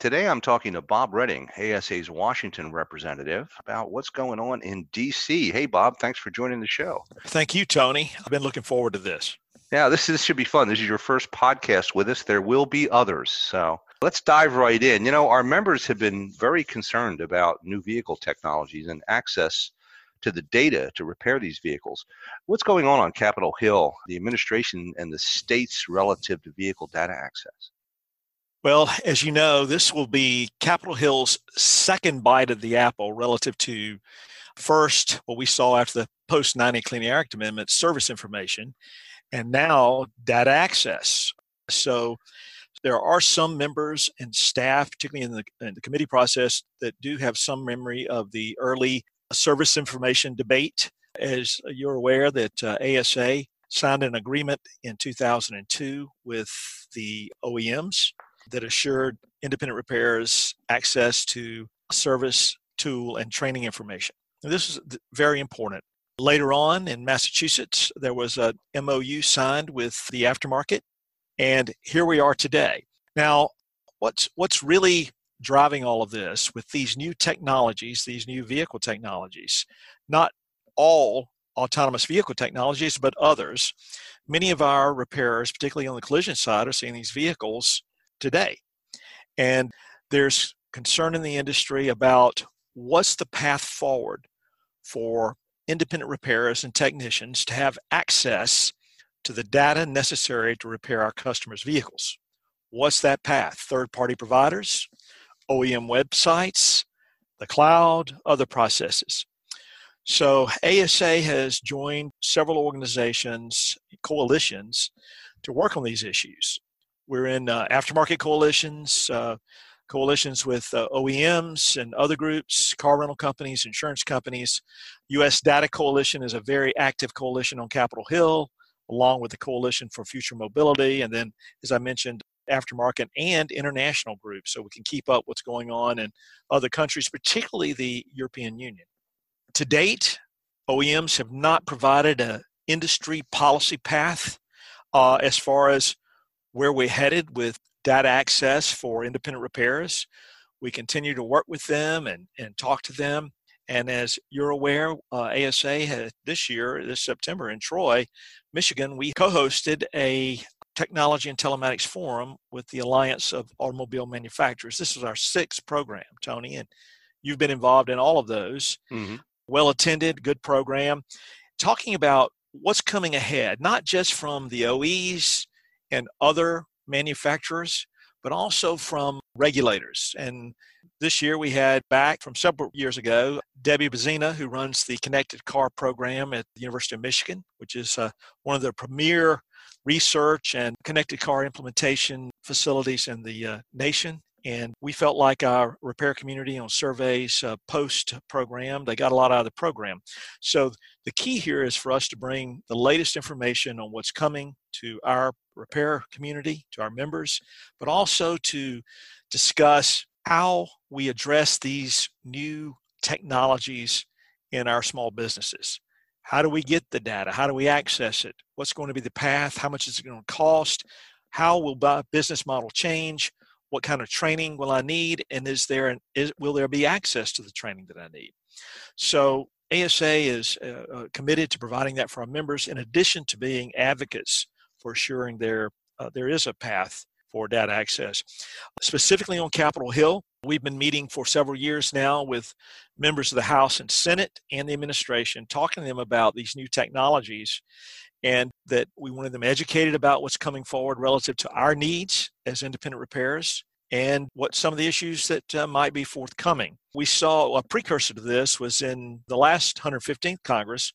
Today I'm talking to Bob Redding, ASA's Washington representative, about what's going on in DC. Hey, Bob, thanks for joining the show. Thank you, Tony. I've been looking forward to this. Yeah, this, this should be fun. This is your first podcast with us. There will be others. So let's dive right in. You know, our members have been very concerned about new vehicle technologies and access to the data to repair these vehicles. What's going on on Capitol Hill, the administration and the states relative to vehicle data access? Well, as you know, this will be Capitol Hill's second bite of the apple relative to first what we saw after the post 90 Clean Air Act Amendment service information, and now data access. So there are some members and staff, particularly in the, in the committee process, that do have some memory of the early service information debate. As you're aware, that uh, ASA signed an agreement in 2002 with the OEMs that assured independent repairers access to service, tool, and training information. And this is very important. Later on in Massachusetts, there was a MOU signed with the aftermarket, and here we are today. Now, what's what's really driving all of this with these new technologies, these new vehicle technologies, not all autonomous vehicle technologies, but others. Many of our repairers, particularly on the collision side, are seeing these vehicles today. And there's concern in the industry about what's the path forward for independent repairers and technicians to have access to the data necessary to repair our customers' vehicles. What's that path? Third party providers, OEM websites, the cloud, other processes. So, ASA has joined several organizations, coalitions, to work on these issues. We're in uh, aftermarket coalitions, uh, coalitions with uh, OEMs and other groups, car rental companies, insurance companies. U.S. Data Coalition is a very active coalition on Capitol Hill, along with the Coalition for Future Mobility. And then, as I mentioned, aftermarket and international groups so we can keep up what's going on in other countries, particularly the European Union. To date, OEMs have not provided an industry policy path uh, as far as where we're headed with data access for independent repairers. We continue to work with them and, and talk to them. And as you're aware, uh, ASA had this year, this September in Troy, Michigan, we co hosted a technology and telematics forum with the Alliance of Automobile Manufacturers. This is our sixth program, Tony, and you've been involved in all of those. Mm-hmm. Well attended, good program. Talking about what's coming ahead, not just from the OEs and other manufacturers, but also from regulators. And this year we had back from several years ago Debbie Bezzina, who runs the Connected Car program at the University of Michigan, which is uh, one of the premier research and connected car implementation facilities in the uh, nation. And we felt like our repair community on surveys uh, post program, they got a lot out of the program. So the key here is for us to bring the latest information on what's coming to our repair community, to our members, but also to discuss how we address these new technologies in our small businesses. How do we get the data? How do we access it? What's going to be the path? How much is it going to cost? How will business model change? What kind of training will I need? And is there is, will there be access to the training that I need? So ASA is uh, uh, committed to providing that for our members, in addition to being advocates for assuring there uh, there is a path for data access. Specifically on Capitol Hill, we've been meeting for several years now with members of the House and Senate and the administration, talking to them about these new technologies and that we wanted them educated about what's coming forward relative to our needs as independent repairers and what some of the issues that uh, might be forthcoming. We saw a precursor to this was in the last 115th Congress,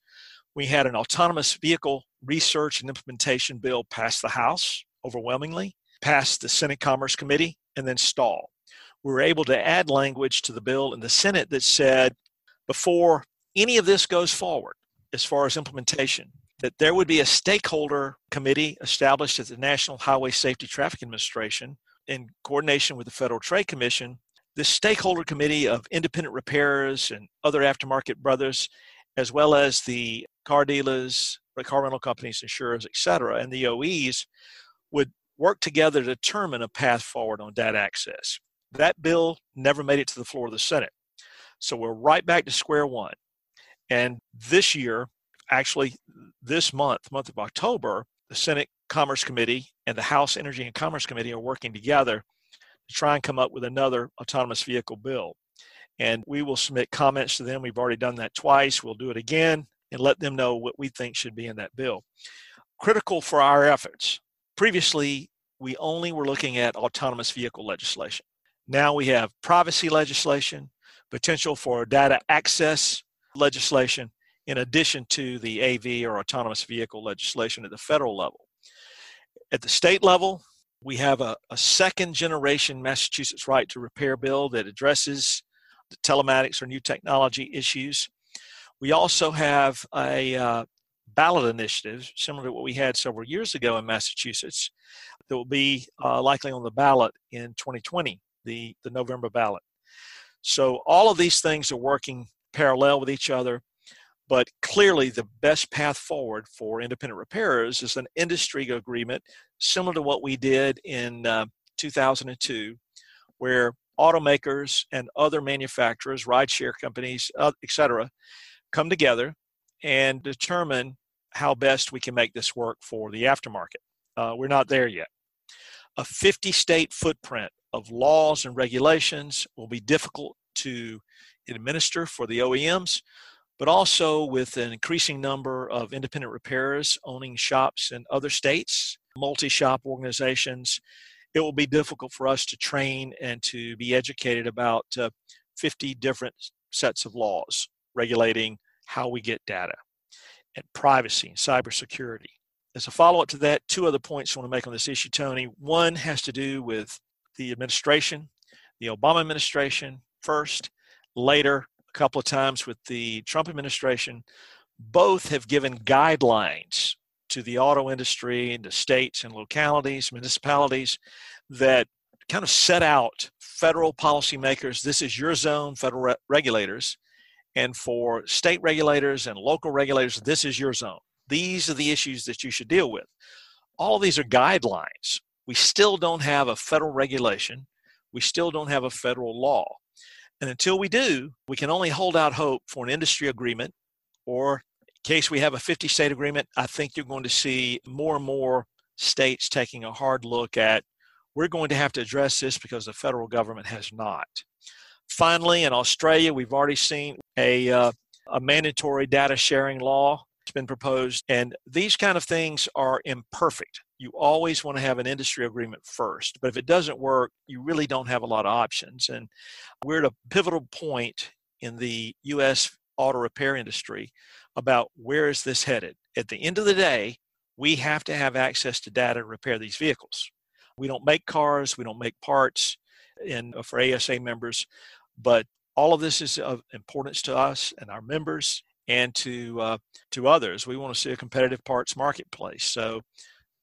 we had an autonomous vehicle research and implementation bill pass the House overwhelmingly, passed the Senate Commerce Committee, and then stall. we were able to add language to the bill in the Senate that said before any of this goes forward, as far as implementation, that there would be a stakeholder committee established at the National Highway Safety Traffic Administration in coordination with the Federal Trade Commission. This stakeholder committee of independent repairers and other aftermarket brothers, as well as the car dealers, the car rental companies, insurers, et cetera, and the OEs would work together to determine a path forward on data access. That bill never made it to the floor of the Senate. So we're right back to square one. And this year, actually, this month, month of October, the Senate Commerce Committee and the House Energy and Commerce Committee are working together to try and come up with another autonomous vehicle bill. And we will submit comments to them. We've already done that twice. We'll do it again and let them know what we think should be in that bill. Critical for our efforts. Previously, we only were looking at autonomous vehicle legislation. Now we have privacy legislation, potential for data access legislation, in addition to the AV or autonomous vehicle legislation at the federal level. At the state level, we have a, a second generation Massachusetts right to repair bill that addresses the telematics or new technology issues. We also have a uh, ballot initiative similar to what we had several years ago in Massachusetts that will be uh, likely on the ballot in 2020 the, the November ballot. So all of these things are working parallel with each other, but clearly the best path forward for independent repairers is an industry agreement similar to what we did in uh, 2002, where automakers and other manufacturers, rideshare companies, uh, etc., come together and determine how best we can make this work for the aftermarket. Uh, we're not there yet. A 50 state footprint of laws and regulations will be difficult to administer for the OEMs, but also with an increasing number of independent repairers owning shops in other states, multi shop organizations, it will be difficult for us to train and to be educated about uh, 50 different sets of laws regulating how we get data and privacy and cybersecurity. As a follow up to that, two other points I want to make on this issue, Tony. One has to do with the administration, the Obama administration first, later, couple of times with the Trump administration. Both have given guidelines to the auto industry and the states and localities, municipalities that kind of set out federal policymakers this is your zone, federal re- regulators, and for state regulators and local regulators, this is your zone. These are the issues that you should deal with. All these are guidelines we still don't have a federal regulation. We still don't have a federal law. And until we do, we can only hold out hope for an industry agreement or in case we have a 50 state agreement, I think you're going to see more and more states taking a hard look at we're going to have to address this because the federal government has not. Finally, in Australia, we've already seen a, uh, a mandatory data sharing law been proposed. And these kind of things are imperfect. You always want to have an industry agreement first. But if it doesn't work, you really don't have a lot of options. And we're at a pivotal point in the U.S. auto repair industry about where is this headed. At the end of the day, we have to have access to data to repair these vehicles. We don't make cars, we don't make parts uh, for ASA members, but all of this is of importance to us and our members and to uh, to others. We want to see a competitive parts marketplace. So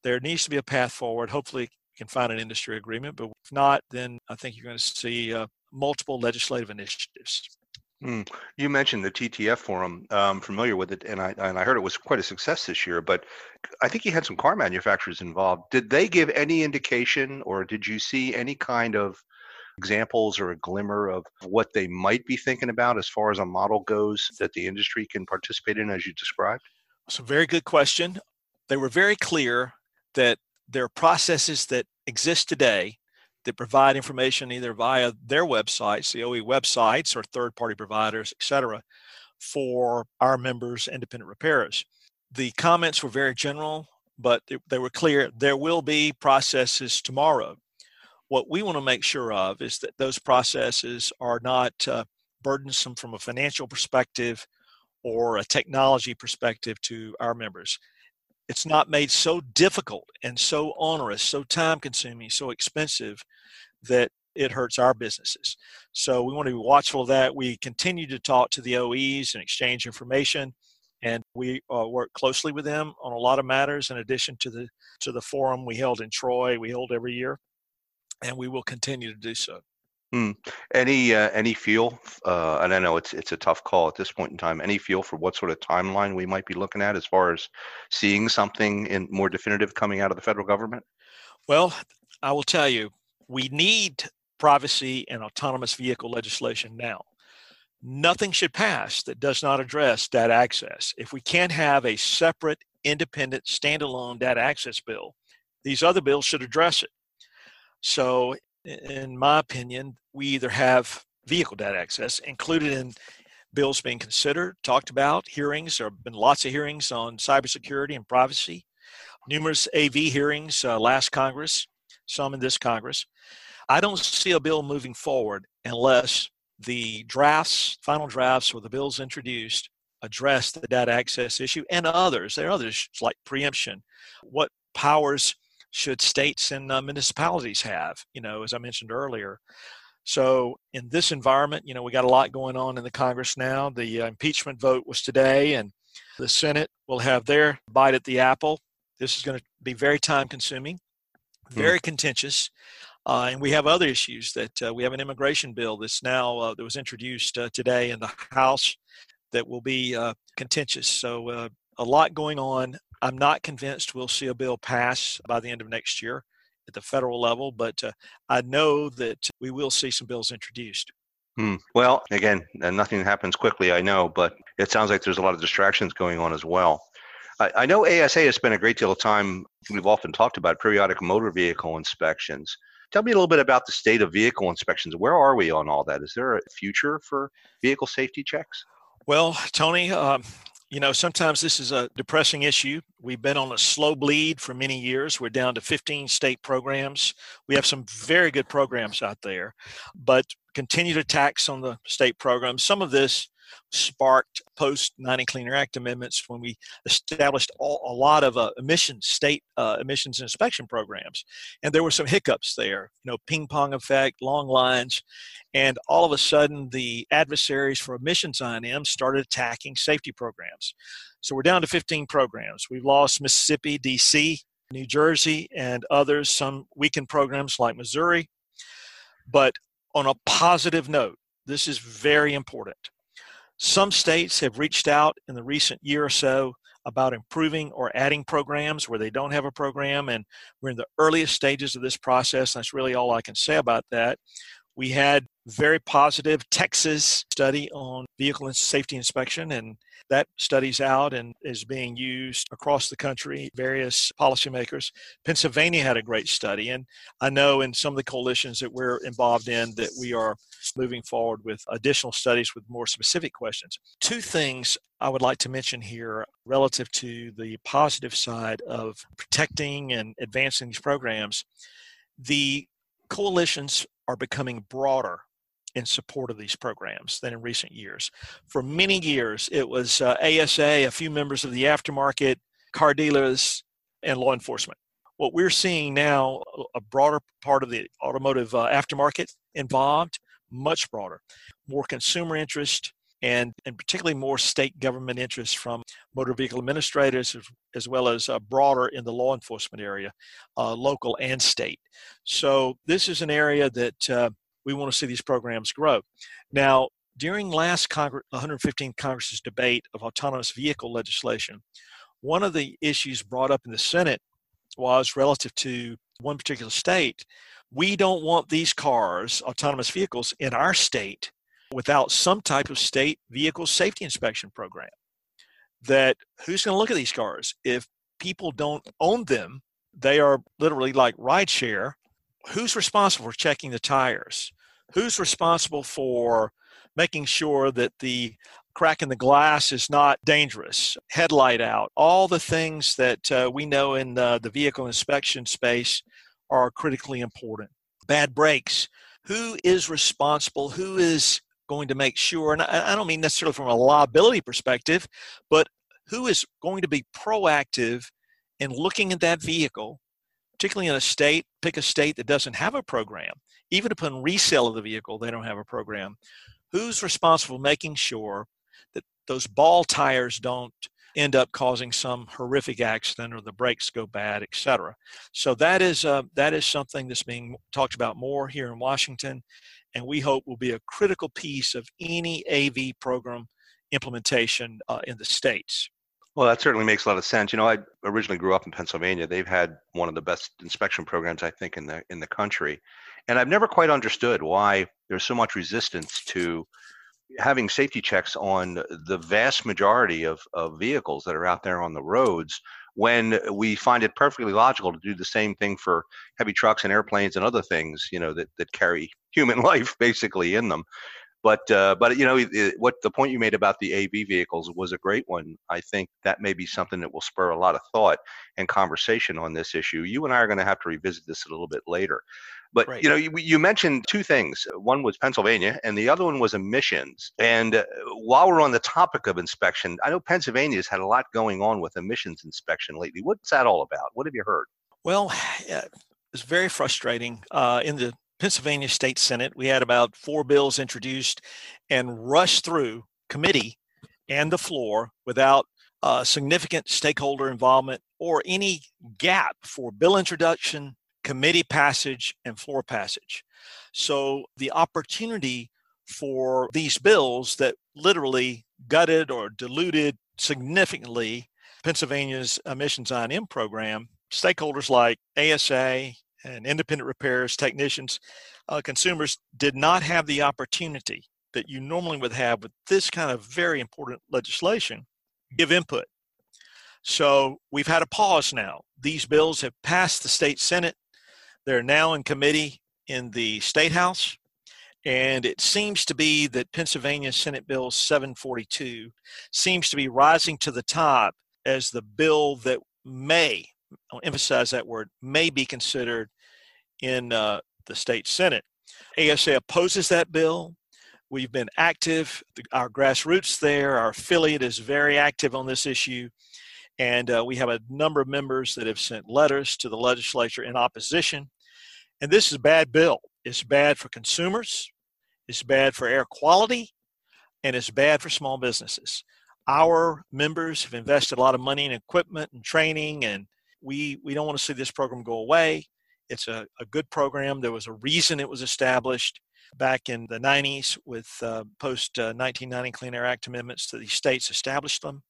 there needs to be a path forward. Hopefully, we can find an industry agreement. But if not, then I think you're going to see uh, multiple legislative initiatives. Mm. You mentioned the TTF forum. I'm familiar with it, and I and I heard it was quite a success this year. But I think you had some car manufacturers involved. Did they give any indication, or did you see any kind of examples or a glimmer of what they might be thinking about as far as a model goes that the industry can participate in as you described? It's a very good question. They were very clear that there are processes that exist today that provide information either via their websites, the OE websites, or third party providers, et cetera, for our members, independent repairers. The comments were very general, but they were clear there will be processes tomorrow what we want to make sure of is that those processes are not uh, burdensome from a financial perspective or a technology perspective to our members. It's not made so difficult and so onerous, so time consuming, so expensive that it hurts our businesses. So we want to be watchful of that. We continue to talk to the OEs and exchange information, and we uh, work closely with them on a lot of matters. In addition to the to the forum we held in Troy, we hold every year, and we will continue to do so. Hmm. Any uh, any feel? Uh, and I know it's it's a tough call at this point in time. Any feel for what sort of timeline we might be looking at as far as seeing something in more definitive coming out of the federal government? Well, I will tell you, we need privacy and autonomous vehicle legislation now. Nothing should pass that does not address data access. If we can't have a separate, independent, standalone data access bill, these other bills should address it. So in my opinion, we either have vehicle data access included in bills being considered, talked about, hearings. There have been lots of hearings on cybersecurity and privacy, numerous AV hearings uh, last Congress, some in this Congress. I don't see a bill moving forward unless the drafts, final drafts, or the bills introduced address the data access issue and others. There are others like preemption. What powers should states and uh, municipalities have, you know, as I mentioned earlier. So, in this environment, you know, we got a lot going on in the Congress now. The uh, impeachment vote was today, and the Senate will have their bite at the apple. This is going to be very time consuming, hmm. very contentious. Uh, and we have other issues that uh, we have an immigration bill that's now uh, that was introduced uh, today in the House that will be uh, contentious. So uh, a lot going on. I'm not convinced we'll see a bill pass by the end of next year at the federal level, but uh, I know that we will see some bills introduced. Hmm. Well, again, nothing happens quickly, I know, but it sounds like there's a lot of distractions going on as well. I, I know ASA has spent a great deal of time, we've often talked about periodic motor vehicle inspections. Tell me a little bit about the state of vehicle inspections. Where are we on all that? Is there a future for vehicle safety checks? Well, Tony, um, you know, sometimes this is a depressing issue. We've been on a slow bleed for many years. We're down to 15 state programs. We have some very good programs out there, but continued attacks on the state programs. Some of this sparked post 90 Clean Air Act amendments when we established all, a lot of uh, emissions, state uh, emissions inspection programs. And there were some hiccups there, you know, ping pong effect, long lines. And all of a sudden, the adversaries for emissions I&M started attacking safety programs. So we're down to 15 programs. We've lost Mississippi, DC, New Jersey, and others, some weakened programs like Missouri. But on a positive note, this is very important some states have reached out in the recent year or so about improving or adding programs where they don't have a program, and we're in the earliest stages of this process. That's really all I can say about that. We had very positive Texas study on vehicle safety inspection, and that study's out and is being used across the country, various policymakers. Pennsylvania had a great study, and I know in some of the coalitions that we're involved in that we are moving forward with additional studies with more specific questions. Two things I would like to mention here relative to the positive side of protecting and advancing these programs. The coalitions are becoming broader in support of these programs than in recent years. For many years, it was uh, ASA, a few members of the aftermarket, car dealers, and law enforcement. What we're seeing now, a broader part of the automotive uh, aftermarket involved, much broader, more consumer interest, and, and particularly more state government interest from motor vehicle administrators as, as well as uh, broader in the law enforcement area, uh, local and state. So this is an area that uh, we want to see these programs grow. Now, during last Congress, 115th Congress's debate of autonomous vehicle legislation, one of the issues brought up in the Senate was relative to one particular state. We don't want these cars, autonomous vehicles, in our state without some type of state vehicle safety inspection program. That who's going to look at these cars? If people don't own them, they are literally like rideshare. Who's responsible for checking the tires? Who's responsible for making sure that the crack in the glass is not dangerous? Headlight out, all the things that uh, we know in the, the vehicle inspection space are critically important. Bad brakes. Who is responsible? Who is going to make sure, and I, don't mean necessarily from a liability perspective, but who is going to be proactive in looking at that vehicle, particularly in a state, pick a state that doesn't have a program. Even upon resale of the vehicle, they don't have a program. Who's responsible making sure that those ball tires don't end up causing some horrific accident or the brakes go bad, etc. So that is uh, that is something that's being talked about more here in Washington, and we hope will be a critical piece of any AV program implementation uh, in the states. Well, that certainly makes a lot of sense. You know, I originally grew up in Pennsylvania. They've had one of the best inspection programs, I think, in the in the country, and I've never quite understood why there's so much resistance to having safety checks on the vast majority of, of vehicles that are out there on the roads when we find it perfectly logical to do the same thing for heavy trucks and airplanes and other things you know that, that carry human life basically in them but uh, but you know it, what the point you made about the AV vehicles was a great one. I think that may be something that will spur a lot of thought and conversation on this issue. You and I are going to have to revisit this a little bit later. But right. you know, you, you, mentioned two things. One was Pennsylvania, and the other one was emissions. And uh, while we're on the topic of inspection, I know Pennsylvania's had a lot going on with emissions inspection lately. What's that all about? What have you heard? Well, it's very frustrating. Uh, in the Pennsylvania State Senate, we had about four bills introduced and rushed through committee and the floor without uh, significant stakeholder involvement or any gap for bill introduction, committee passage, and floor passage. So the opportunity for these bills that literally gutted or diluted significantly Pennsylvania's emissions I&M program, stakeholders like ASA, and independent repairs technicians, uh, consumers did not have the opportunity that you normally would have with this kind of very important legislation give input. So we've had a pause now. These bills have passed the state Senate. They're now in committee in the state house. And it seems to be that Pennsylvania Senate Bill 742 seems to be rising to the top as the bill that may, I'll emphasize that word, may be considered in uh, the state Senate. ASA opposes that bill. We've been active, our grassroots there, our affiliate is very active on this issue. And uh, we have a number of members that have sent letters to the legislature in opposition. And this is a bad bill. It's bad for consumers, it's bad for air quality, and it's bad for small businesses. Our members have invested a lot of money in equipment and training, and we, we don't want to see this program go away. It's a, a good program. There was a reason it was established back in the 90s with uh, post uh, 1990 Clean Air Act amendments to the states established them.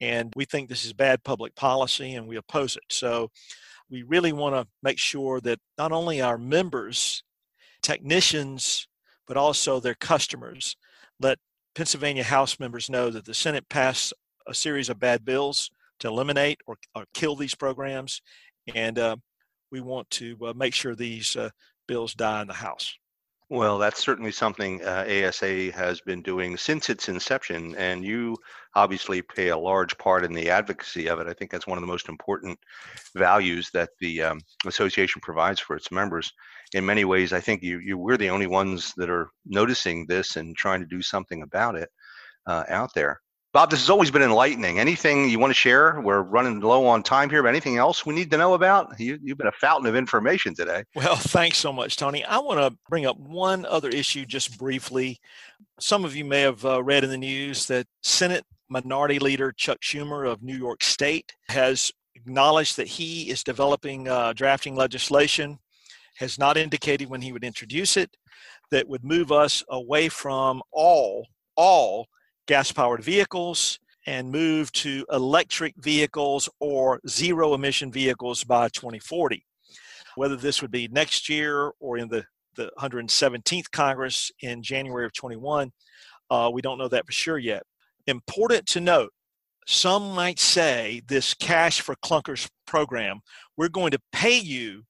And we think this is bad public policy and we oppose it. So we really want to make sure that not only our members, technicians, but also their customers let Pennsylvania House members know that the Senate passed a series of bad bills to eliminate or, or kill these programs. And uh, we want to uh, make sure these uh, bills die in the House. Well, that's certainly something uh, ASA has been doing since its inception, and you obviously play a large part in the advocacy of it. I think that's one of the most important values that the um, association provides for its members. In many ways, I think you, you we're the only ones that are noticing this and trying to do something about it uh, out there. Bob, this has always been enlightening. Anything you want to share? We're running low on time here, but anything else we need to know about? You, have been a fountain of information today. Well, thanks so much, Tony. I want to bring up one other issue just briefly. Some of you may have uh, read in the news that Senate Minority Leader Chuck Schumer of New York State has acknowledged that he is developing uh, drafting legislation, has not indicated when he would introduce it, that would move us away from all, all gas powered vehicles and move to electric vehicles or zero emission vehicles by 2040. Whether this would be next year or in the, the 117th Congress in January of 21, uh, we don't know that for sure yet. Important to note, some might say this cash for clunkers program, we're going to pay you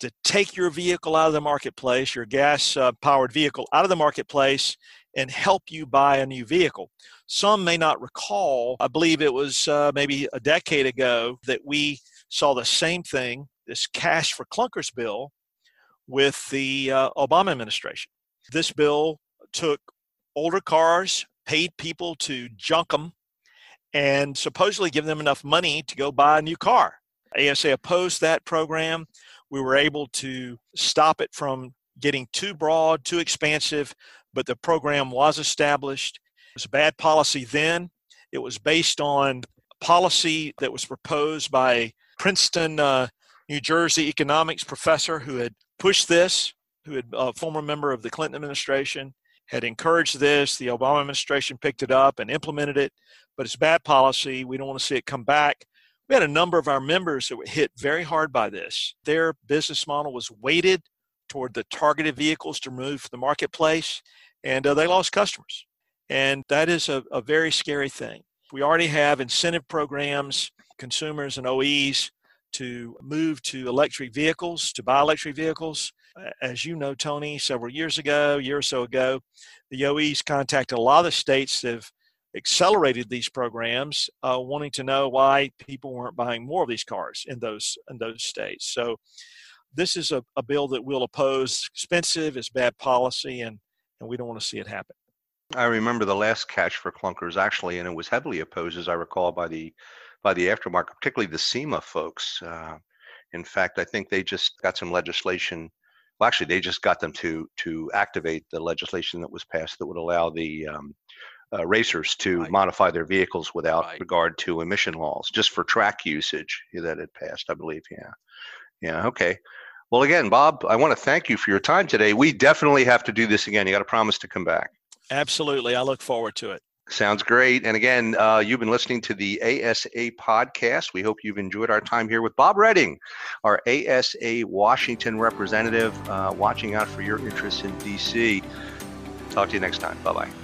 to take your vehicle out of the marketplace, your gas uh, powered vehicle out of the marketplace, and help you buy a new vehicle. Some may not recall, I believe it was uh, maybe a decade ago that we saw the same thing, this cash for clunkers bill, with the uh, Obama administration. This bill took older cars, paid people to junk them, and supposedly give them enough money to go buy a new car. ASA opposed that program. We were able to stop it from getting too broad, too expansive, but the program was established. It was a bad policy then. It was based on a policy that was proposed by Princeton, uh, New Jersey economics professor who had pushed this, who had a uh, former member of the Clinton administration, had encouraged this. The Obama administration picked it up and implemented it, but it's bad policy. We don't want to see it come back. We had a number of our members that were hit very hard by this. Their business model was weighted toward the targeted vehicles to move the marketplace, and uh, they lost customers. And that is a, a very scary thing. We already have incentive programs, consumers and OEs to move to electric vehicles, to buy electric vehicles. As you know, Tony, several years ago, a year or so ago, the OEs contacted a lot of the states that have accelerated these programs, uh, wanting to know why people weren't buying more of these cars in those in those states. So, this is a, a bill that we'll oppose. It's expensive, it's bad policy, and and we don't want to see it happen. I remember the last catch for clunkers actually, and it was heavily opposed, as I recall, by the by the aftermarket, particularly the SEMA folks. Uh, in fact, I think they just got some legislation. Well, actually, they just got them to to activate the legislation that was passed that would allow the um, uh, racers to right. modify their vehicles without right. regard to emission laws, just for track usage that had passed, I believe. Yeah, yeah, okay. Well, again, Bob, I want to thank you for your time today. We definitely have to do this again. You got to promise to come back. Absolutely. I look forward to it. Sounds great. And again, uh, you've been listening to the ASA podcast. We hope you've enjoyed our time here with Bob Redding, our ASA Washington representative, uh, watching out for your interests in DC. Talk to you next time. Bye bye.